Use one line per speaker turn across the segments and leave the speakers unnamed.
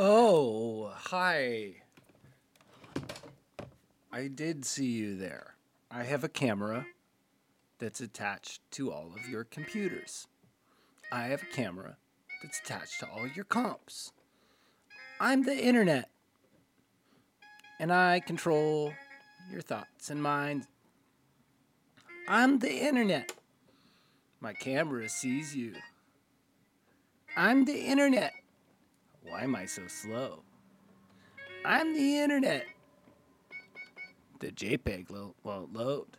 Oh, hi. I did see you there. I have a camera that's attached to all of your computers. I have a camera that's attached to all your comps. I'm the internet. And I control your thoughts and minds. I'm the internet. My camera sees you. I'm the internet. Why am I so slow? I'm the internet. The JPEG lo- won't load.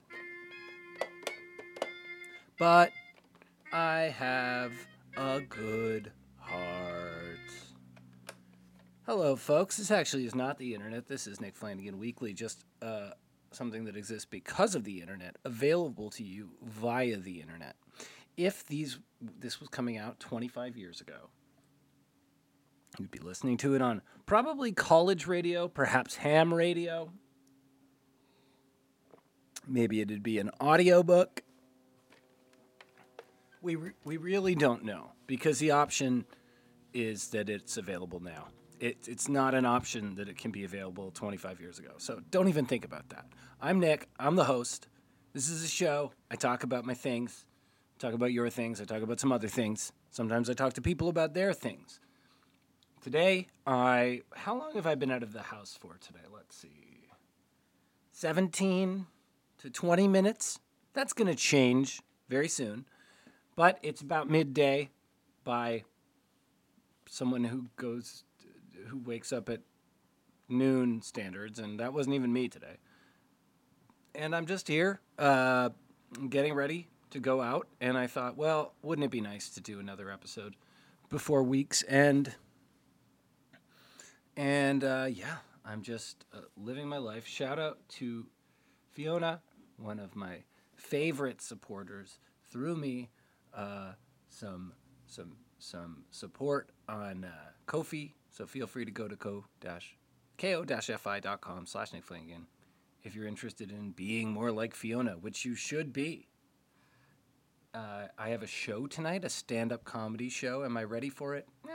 But I have a good heart. Hello, folks. This actually is not the internet. This is Nick Flanagan Weekly, just uh, something that exists because of the internet, available to you via the internet. If these this was coming out 25 years ago, you'd be listening to it on probably college radio, perhaps ham radio. Maybe it'd be an audiobook. We, re- we really don't know because the option is that it's available now. It, it's not an option that it can be available 25 years ago. So don't even think about that. I'm Nick. I'm the host. This is a show. I talk about my things, talk about your things, I talk about some other things. Sometimes I talk to people about their things. Today, I. How long have I been out of the house for today? Let's see. 17 to 20 minutes. That's going to change very soon. But it's about midday by someone who goes, who wakes up at noon standards, and that wasn't even me today. And I'm just here, uh, getting ready to go out, and I thought, well, wouldn't it be nice to do another episode before week's end? And uh, yeah, I'm just uh, living my life. Shout out to Fiona, one of my favorite supporters, threw me uh, some some some support on uh, Kofi. So feel free to go to ko dash ko fi.com slash Nick Flanagan if you're interested in being more like Fiona, which you should be. Uh, I have a show tonight, a stand-up comedy show. Am I ready for it? Eh,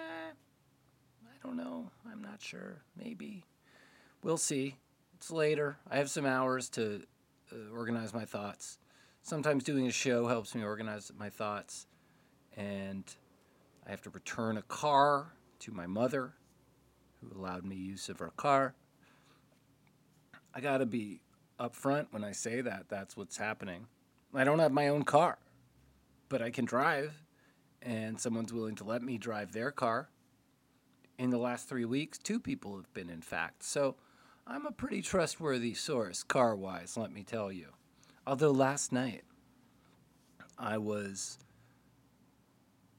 don't know. I'm not sure. Maybe. We'll see. It's later. I have some hours to uh, organize my thoughts. Sometimes doing a show helps me organize my thoughts. And I have to return a car to my mother, who allowed me use of her car. I got to be upfront when I say that. That's what's happening. I don't have my own car, but I can drive, and someone's willing to let me drive their car. In the last three weeks, two people have been, in fact. So I'm a pretty trustworthy source, car wise, let me tell you. Although last night, I was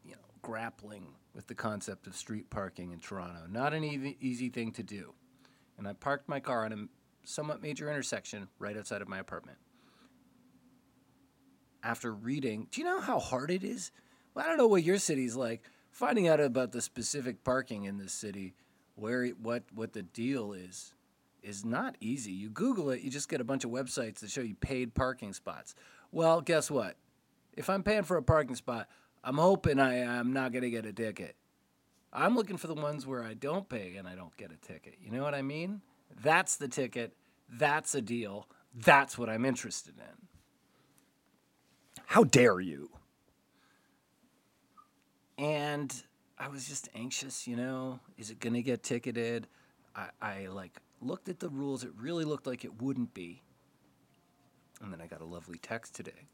you know, grappling with the concept of street parking in Toronto. Not an easy, easy thing to do. And I parked my car on a somewhat major intersection right outside of my apartment. After reading, do you know how hard it is? Well, I don't know what your city's like. Finding out about the specific parking in this city, where what what the deal is, is not easy. You Google it, you just get a bunch of websites that show you paid parking spots. Well, guess what? If I'm paying for a parking spot, I'm hoping I am not going to get a ticket. I'm looking for the ones where I don't pay and I don't get a ticket. You know what I mean? That's the ticket. That's a deal. That's what I'm interested in. How dare you? And I was just anxious, you know, is it going to get ticketed? I, I like looked at the rules. It really looked like it wouldn't be. And then I got a lovely text today.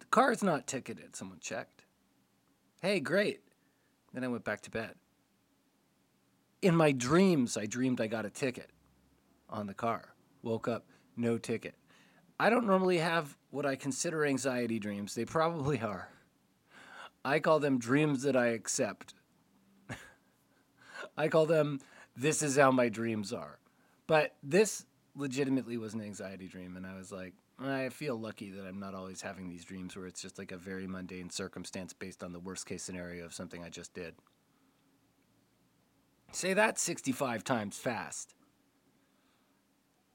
The car's not ticketed. Someone checked. Hey, great. Then I went back to bed. In my dreams, I dreamed I got a ticket on the car. Woke up, no ticket. I don't normally have what I consider anxiety dreams. They probably are. I call them dreams that I accept. I call them this is how my dreams are. But this legitimately was an anxiety dream, and I was like, I feel lucky that I'm not always having these dreams where it's just like a very mundane circumstance based on the worst case scenario of something I just did. Say that 65 times fast.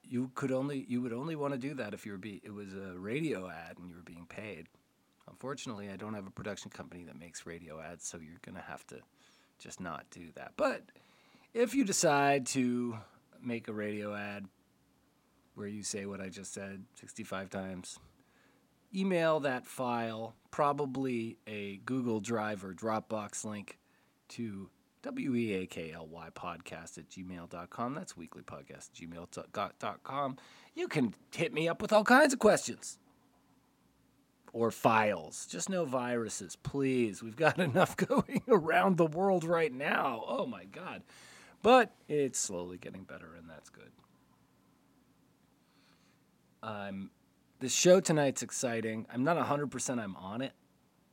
You could only you would only want to do that if you were be it was a radio ad and you were being paid. Unfortunately, I don't have a production company that makes radio ads, so you're going to have to just not do that. But if you decide to make a radio ad where you say what I just said 65 times, email that file, probably a Google Drive or Dropbox link to W-E-A-K-L-Y podcast at gmail.com. That's weeklypodcast at gmail.com. You can hit me up with all kinds of questions or files. Just no viruses, please. We've got enough going around the world right now. Oh my God. But it's slowly getting better, and that's good. Um, the show tonight's exciting. I'm not 100% I'm on it.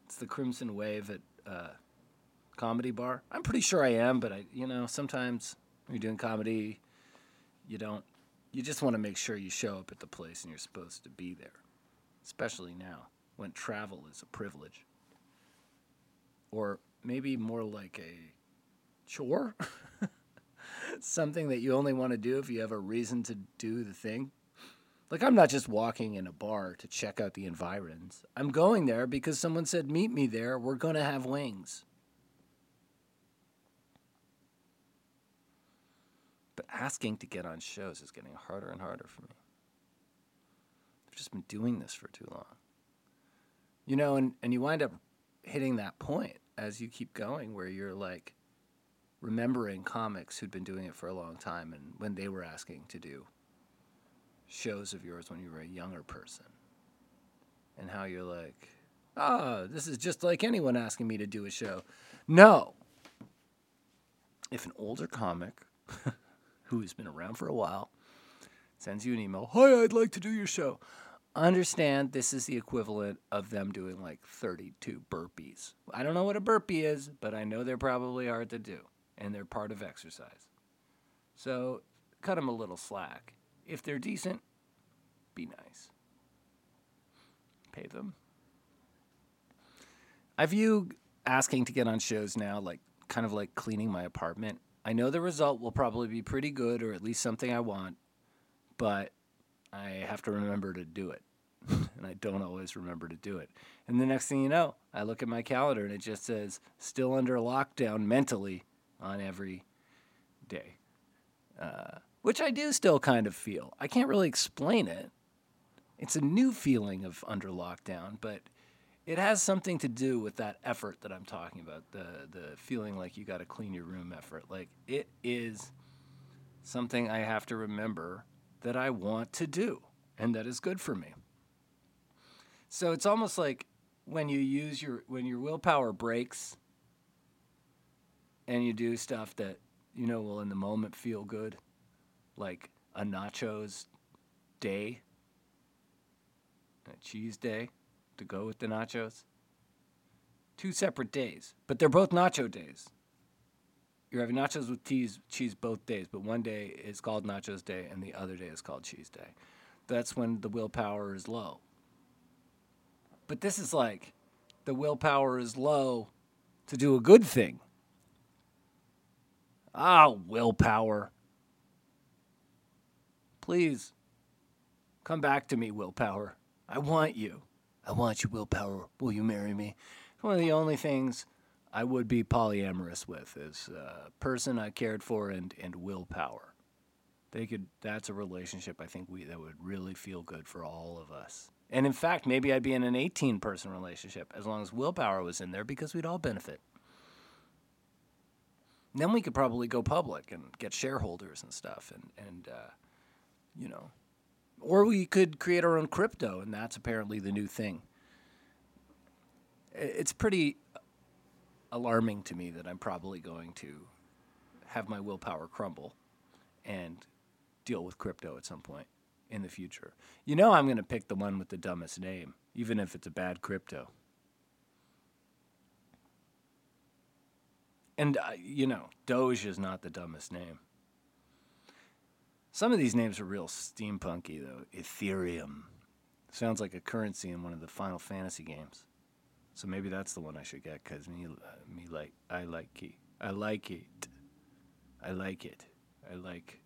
It's the Crimson Wave at uh, Comedy Bar. I'm pretty sure I am, but I, you know, sometimes when you're doing comedy, you don't, you just want to make sure you show up at the place and you're supposed to be there, especially now when travel is a privilege. Or maybe more like a chore. Something that you only want to do if you have a reason to do the thing. Like, I'm not just walking in a bar to check out the environs. I'm going there because someone said, Meet me there. We're going to have wings. But asking to get on shows is getting harder and harder for me. I've just been doing this for too long. You know, and, and you wind up hitting that point as you keep going where you're like remembering comics who'd been doing it for a long time and when they were asking to do shows of yours when you were a younger person and how you're like, ah, this is just like anyone asking me to do a show. No. If an older comic who's been around for a while sends you an email, hi, I'd like to do your show. Understand this is the equivalent of them doing like 32 burpees. I don't know what a burpee is, but I know they're probably hard to do and they're part of exercise. So cut them a little slack. If they're decent, be nice. Pay them. I view asking to get on shows now like kind of like cleaning my apartment. I know the result will probably be pretty good or at least something I want, but I have to remember to do it. and I don't always remember to do it. And the next thing you know, I look at my calendar and it just says still under lockdown mentally on every day. Uh, which I do still kind of feel. I can't really explain it. It's a new feeling of under lockdown, but it has something to do with that effort that I'm talking about the the feeling like you got to clean your room effort. Like it is something I have to remember that I want to do and that is good for me. So it's almost like when you use your when your willpower breaks and you do stuff that you know will in the moment feel good like a nachos day, a cheese day to go with the nachos. Two separate days, but they're both nacho days. You're having nachos with cheese, cheese both days, but one day is called nachos day and the other day is called cheese day. That's when the willpower is low. But this is like the willpower is low to do a good thing. Ah, willpower. Please come back to me, willpower. I want you. I want you, willpower. Will you marry me? One of the only things I would be polyamorous with is a person I cared for and, and willpower. They could that's a relationship I think we that would really feel good for all of us. And in fact, maybe I'd be in an 18 person relationship as long as willpower was in there because we'd all benefit. Then we could probably go public and get shareholders and stuff and and uh, you know. Or we could create our own crypto, and that's apparently the new thing. It's pretty alarming to me that I'm probably going to have my willpower crumble and deal with crypto at some point in the future. You know, I'm going to pick the one with the dumbest name, even if it's a bad crypto. And, uh, you know, Doge is not the dumbest name. Some of these names are real steampunky, though. Ethereum. Sounds like a currency in one of the Final Fantasy games. So maybe that's the one I should get because me, me like I like it. I like it. I like it. I like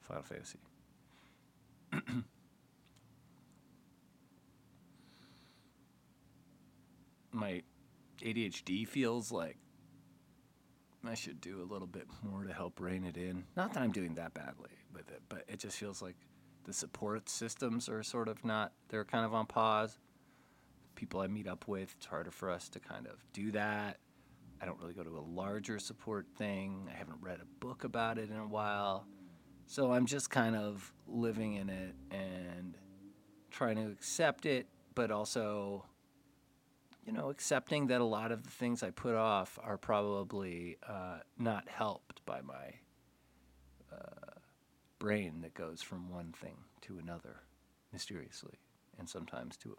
Final Fantasy. My ADHD feels like I should do a little bit more to help rein it in. Not that I'm doing that badly with it, but it just feels like the support systems are sort of not, they're kind of on pause. People I meet up with, it's harder for us to kind of do that. I don't really go to a larger support thing. I haven't read a book about it in a while. So I'm just kind of living in it and trying to accept it, but also, you know, accepting that a lot of the things I put off are probably uh, not helped by my uh, brain that goes from one thing to another mysteriously and sometimes to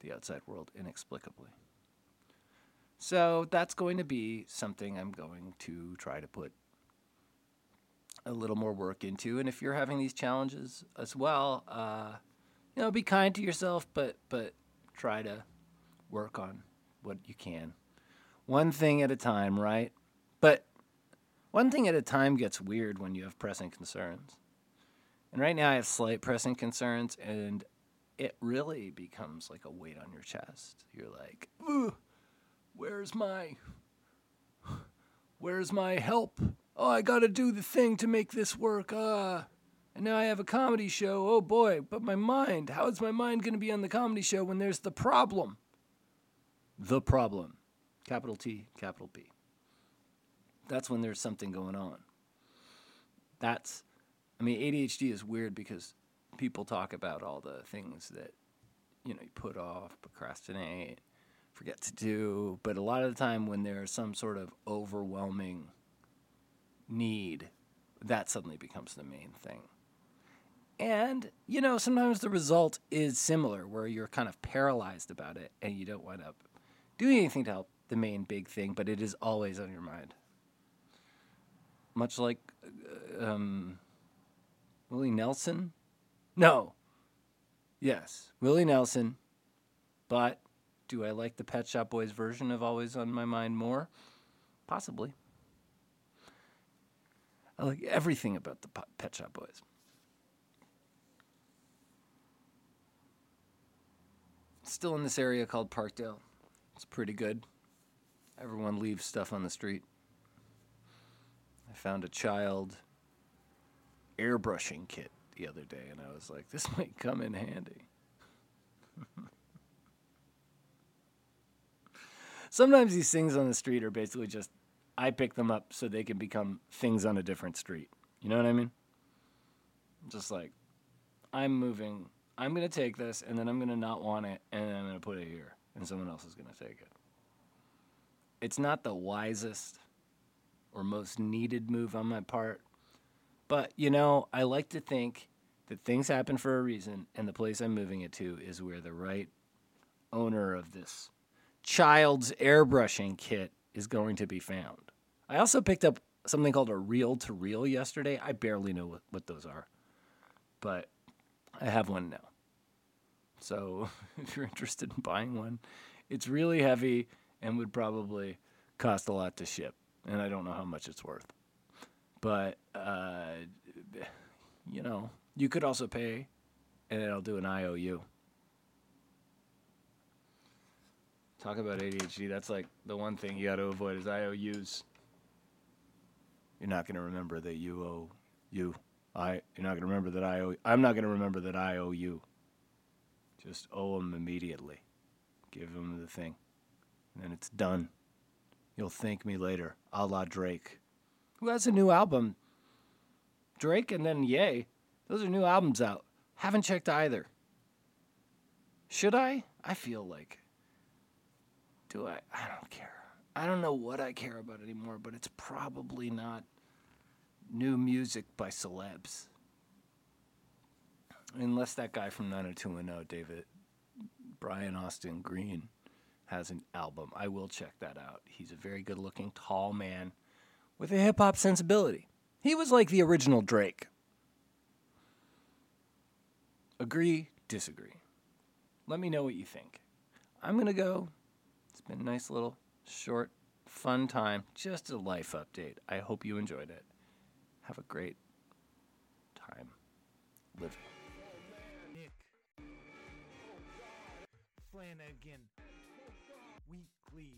the outside world inexplicably. So that's going to be something I'm going to try to put a little more work into. And if you're having these challenges as well, uh, you know, be kind to yourself, but but try to work on what you can, one thing at a time, right? But one thing at a time gets weird when you have pressing concerns. And right now I have slight pressing concerns, and it really becomes like a weight on your chest. You're like, where's my, where's my help? Oh, I got to do the thing to make this work. Uh, and now I have a comedy show. Oh boy, but my mind, how is my mind going to be on the comedy show when there's the problem? The problem. Capital T, capital P. That's when there's something going on. That's, I mean, ADHD is weird because people talk about all the things that, you know, you put off, procrastinate, forget to do. But a lot of the time when there's some sort of overwhelming need, that suddenly becomes the main thing. And, you know, sometimes the result is similar, where you're kind of paralyzed about it and you don't wind up doing anything to help the main big thing, but it is always on your mind. Much like uh, um, Willie Nelson? No. Yes, Willie Nelson. But do I like the Pet Shop Boys version of Always on My Mind more? Possibly. I like everything about the Pet Shop Boys. Still in this area called Parkdale. It's pretty good. Everyone leaves stuff on the street. I found a child airbrushing kit the other day, and I was like, this might come in handy. Sometimes these things on the street are basically just I pick them up so they can become things on a different street. You know what I mean? Just like I'm moving, I'm to take this and then I'm to not want it and then I'm to put it here and someone else is to take it. It's not the wisest or most needed move on my part, but you know, I like to think that things happen for a reason and the place I'm moving it to is where the right owner of this child's airbrushing kit is going to be found. I also picked up something called a reel to reel yesterday. I barely know what, what those are, but I have one now. So if you're interested in buying one, it's really heavy and would probably cost a lot to ship. And I don't know how much it's worth. But, uh, you know, you could also pay and it'll do an IOU. Talk about ADHD. That's like the one thing you got to avoid is IOUs. You're not going to remember that you owe you. I. You're not going to remember that I owe. I'm not going to remember that I owe you. Just owe them immediately. Give them the thing, and then it's done. You'll thank me later, a la Drake, who has a new album. Drake and then Ye. those are new albums out. Haven't checked either. Should I? I feel like. Do I? I don't care. I don't know what I care about anymore, but it's probably not new music by celebs. Unless that guy from 90210, David Brian Austin Green, has an album. I will check that out. He's a very good looking, tall man with a hip hop sensibility. He was like the original Drake. Agree, disagree. Let me know what you think. I'm going to go. It's been a nice little short, fun time, just a life update. I hope you enjoyed it. Have a great time living.
Nick Flanagan, weekly